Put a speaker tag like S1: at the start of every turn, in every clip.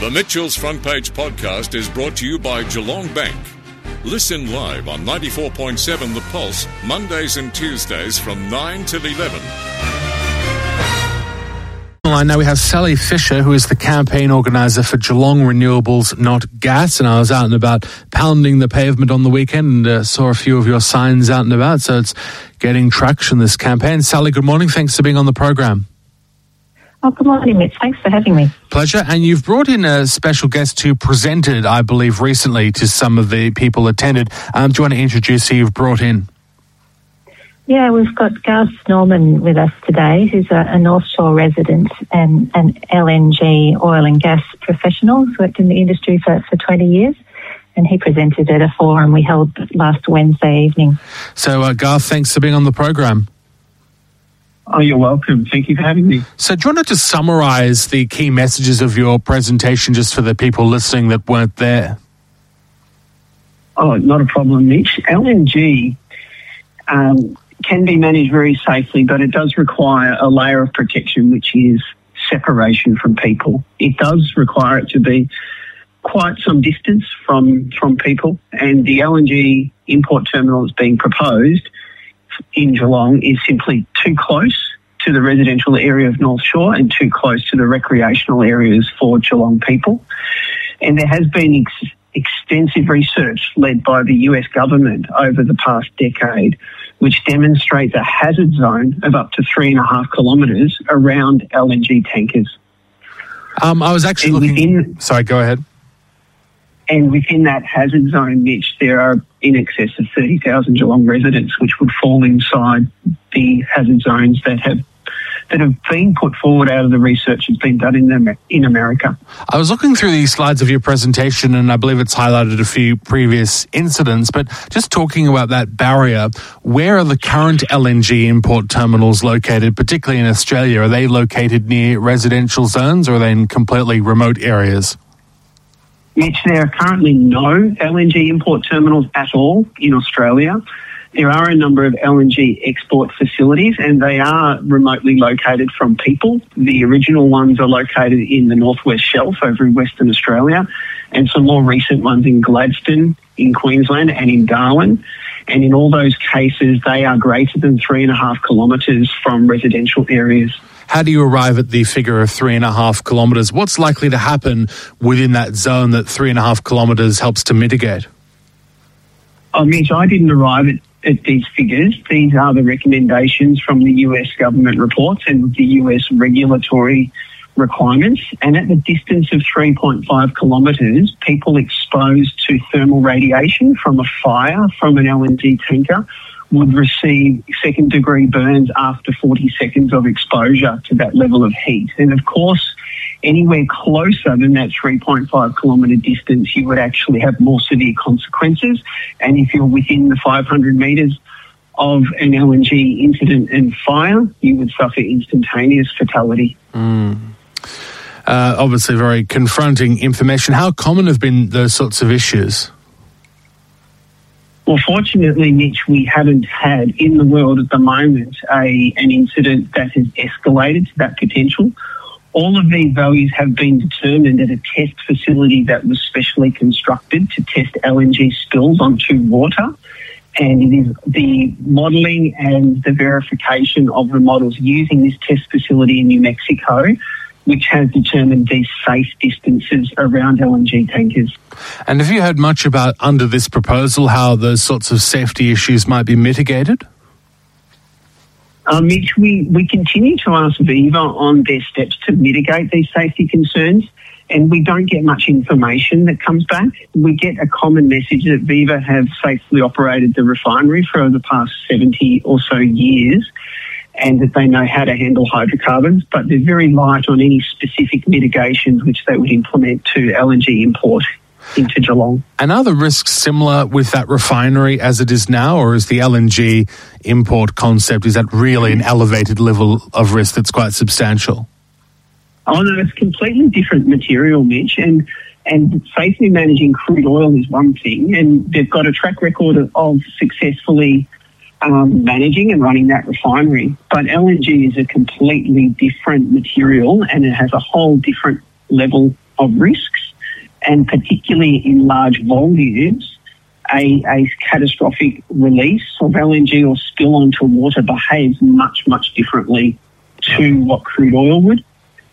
S1: The Mitchell's Front Page podcast is brought to you by Geelong Bank. Listen live on 94.7 The Pulse, Mondays and Tuesdays from 9 till 11.
S2: line now we have Sally Fisher, who is the campaign organizer for Geelong Renewables Not Gas. And I was out and about pounding the pavement on the weekend and uh, saw a few of your signs out and about. So it's getting traction, this campaign. Sally, good morning. Thanks for being on the program.
S3: Oh, good morning, Mitch. Thanks for having me.
S2: Pleasure. And you've brought in a special guest who presented, I believe, recently to some of the people attended. Um, do you want to introduce who you've brought in?
S3: Yeah, we've got Garth Norman with us today, who's a, a North Shore resident and an LNG oil and gas professional. He's worked in the industry for, for 20 years. And he presented at a forum we held last Wednesday evening.
S2: So, uh, Garth, thanks for being on the program.
S4: Oh, you're welcome. Thank you for having me.
S2: So, do you want to just summarize the key messages of your presentation just for the people listening that weren't there?
S4: Oh, not a problem, Mitch. LNG um, can be managed very safely, but it does require a layer of protection, which is separation from people. It does require it to be quite some distance from from people, and the LNG import terminal that's being proposed in Geelong is simply too close to the residential area of North Shore and too close to the recreational areas for Geelong people. And there has been ex- extensive research led by the US government over the past decade, which demonstrates a hazard zone of up to three and a half kilometres around LNG tankers.
S2: Um, I was actually
S4: And
S2: looking.
S4: within-
S2: Sorry, go ahead.
S4: And within that hazard zone, Mitch, there are in excess of 30,000 Geelong residents which would fall inside the hazard zones that have that have been put forward out of the research that's been done in the, in America.
S2: I was looking through these slides of your presentation, and I believe it's highlighted a few previous incidents. But just talking about that barrier, where are the current LNG import terminals located, particularly in Australia? Are they located near residential zones or are they in completely remote areas?
S4: Mitch, there are currently no LNG import terminals at all in Australia. There are a number of LNG export facilities and they are remotely located from people. The original ones are located in the Northwest Shelf over in Western Australia and some more recent ones in Gladstone in Queensland and in Darwin. And in all those cases, they are greater than three and a half kilometres from residential areas.
S2: How do you arrive at the figure of three and a half kilometres? What's likely to happen within that zone that three and a half kilometres helps to mitigate?
S4: Um, oh, Mitch, I didn't arrive at, at these figures. These are the recommendations from the US government reports and the US regulatory requirements. And at the distance of 3.5 kilometres, people exposed to thermal radiation from a fire from an LNG tanker would receive second degree burns after 40 seconds of exposure to that level of heat. And of course, anywhere closer than that 3.5 kilometre distance, you would actually have more severe consequences. And if you're within the 500 metres of an LNG incident and fire, you would suffer instantaneous fatality.
S2: Uh, obviously, very confronting information. How common have been those sorts of issues?
S4: Well, fortunately, Mitch, we haven't had in the world at the moment a an incident that has escalated to that potential. All of these values have been determined at a test facility that was specially constructed to test LNG spills onto water. And it is the modelling and the verification of the models using this test facility in New Mexico which has determined these safe distances around LNG tankers.
S2: And have you heard much about under this proposal how those sorts of safety issues might be mitigated?
S4: Um, Mitch, we, we continue to ask Viva on their steps to mitigate these safety concerns, and we don't get much information that comes back. We get a common message that Viva have safely operated the refinery for the past 70 or so years and that they know how to handle hydrocarbons, but they're very light on any specific mitigations which they would implement to LNG import into Geelong.
S2: And are the risks similar with that refinery as it is now, or is the LNG import concept, is that really an elevated level of risk that's quite substantial?
S4: Oh no, it's completely different material, Mitch, and and safely managing crude oil is one thing, and they've got a track record of, of successfully um, managing and running that refinery. But LNG is a completely different material, and it has a whole different level of risks. and particularly in large volumes, a, a catastrophic release of LNG or spill onto water behaves much, much differently to what crude oil would.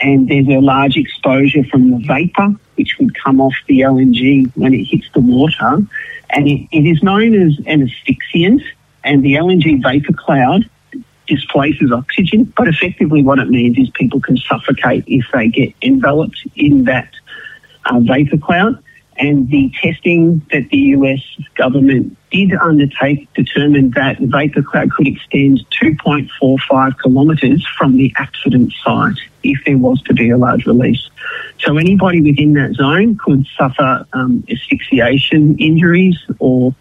S4: And there's a large exposure from the vapour, which would come off the LNG when it hits the water. And it, it is known as an asphyxiant, and the LNG vapour cloud displaces oxygen. But effectively, what it means is people can suffocate if they get enveloped in that uh, vapour cloud. And the testing that the US government did undertake determined that the vapour cloud could extend 2.45 kilometres from the accident site if there was to be a large release. So anybody within that zone could suffer um, asphyxiation injuries or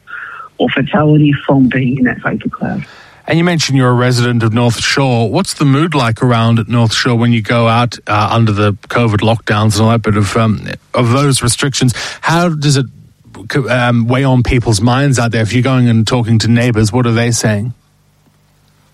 S4: or fatality from being in that vapour cloud.
S2: And you mentioned you're a resident of North Shore. What's the mood like around at North Shore when you go out uh, under the COVID lockdowns and all that bit of um, of those restrictions? How does it um, weigh on people's minds out there? If you're going and talking to neighbours, what are they saying?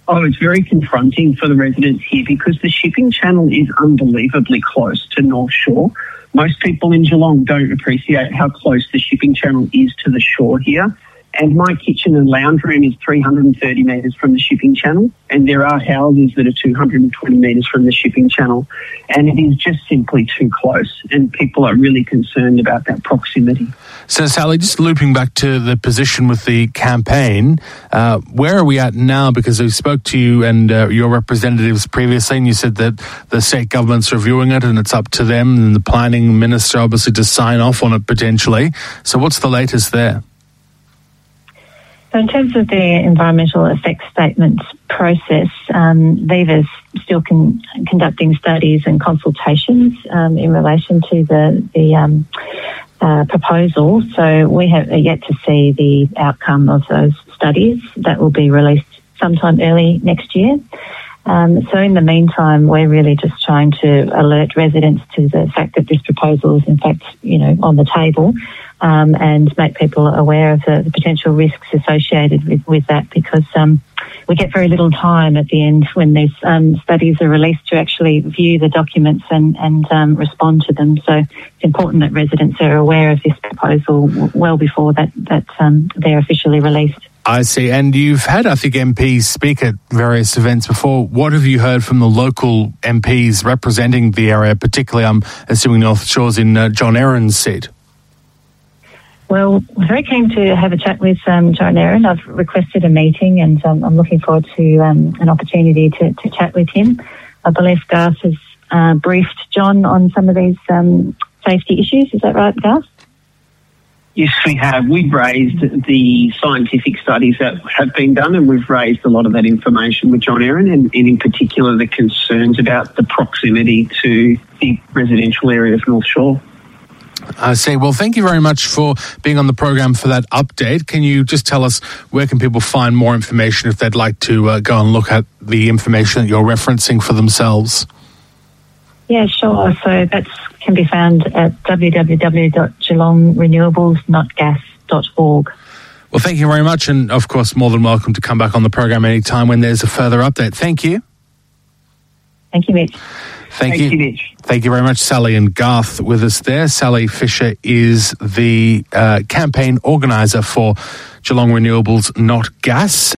S4: Oh, it's very confronting for the residents here because the shipping channel is unbelievably close to North Shore. Most people in Geelong don't appreciate how close the shipping channel is to the shore here. And my kitchen and lounge room is 330 metres from the shipping channel, and there are houses that are 220 metres from the shipping channel, and it is just simply too close, and people are really concerned about that proximity.
S2: So, Sally, just looping back to the position with the campaign, uh, where are we at now? Because we spoke to you and uh, your representatives previously, and you said that the state government's reviewing it, and it's up to them and the planning minister obviously to sign off on it potentially. So, what's the latest there?
S3: So, in terms of the environmental effects statements process, um, Viva's still con- conducting studies and consultations um, in relation to the the um, uh, proposal. So, we have yet to see the outcome of those studies. That will be released sometime early next year. Um, so in the meantime, we're really just trying to alert residents to the fact that this proposal is in fact, you know, on the table um, and make people aware of the, the potential risks associated with, with that because um, we get very little time at the end when these um, studies are released to actually view the documents and, and um, respond to them. So it's important that residents are aware of this proposal well before that, that um, they're officially released.
S2: I see. And you've had, I think, MPs speak at various events before. What have you heard from the local MPs representing the area, particularly, I'm assuming North Shores in uh, John Eren's seat?
S3: Well, very keen to have a chat with um, John Eren. I've requested a meeting and um, I'm looking forward to um, an opportunity to, to, chat with him. I believe Garth has uh, briefed John on some of these um, safety issues. Is that right, Garth?
S4: Yes, we have. We've raised the scientific studies that have been done, and we've raised a lot of that information with John Eren, and, and in particular the concerns about the proximity to the residential area of North Shore.
S2: I see. well, thank you very much for being on the program for that update. Can you just tell us where can people find more information if they'd like to uh, go and look at the information that you're referencing for themselves?
S3: Yeah, sure. So that can be found at www.geelongrenewablesnotgas.org.
S2: Well, thank you very much, and of course, more than welcome to come back on the program anytime when there's a further update. Thank you.
S3: Thank you, Mitch.
S2: Thank, Thank you. you Thank you very much, Sally and Garth, with us there. Sally Fisher is the uh, campaign organizer for Geelong Renewables Not Gas.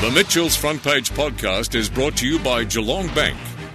S1: The Mitchell's Front Page podcast is brought to you by Geelong Bank.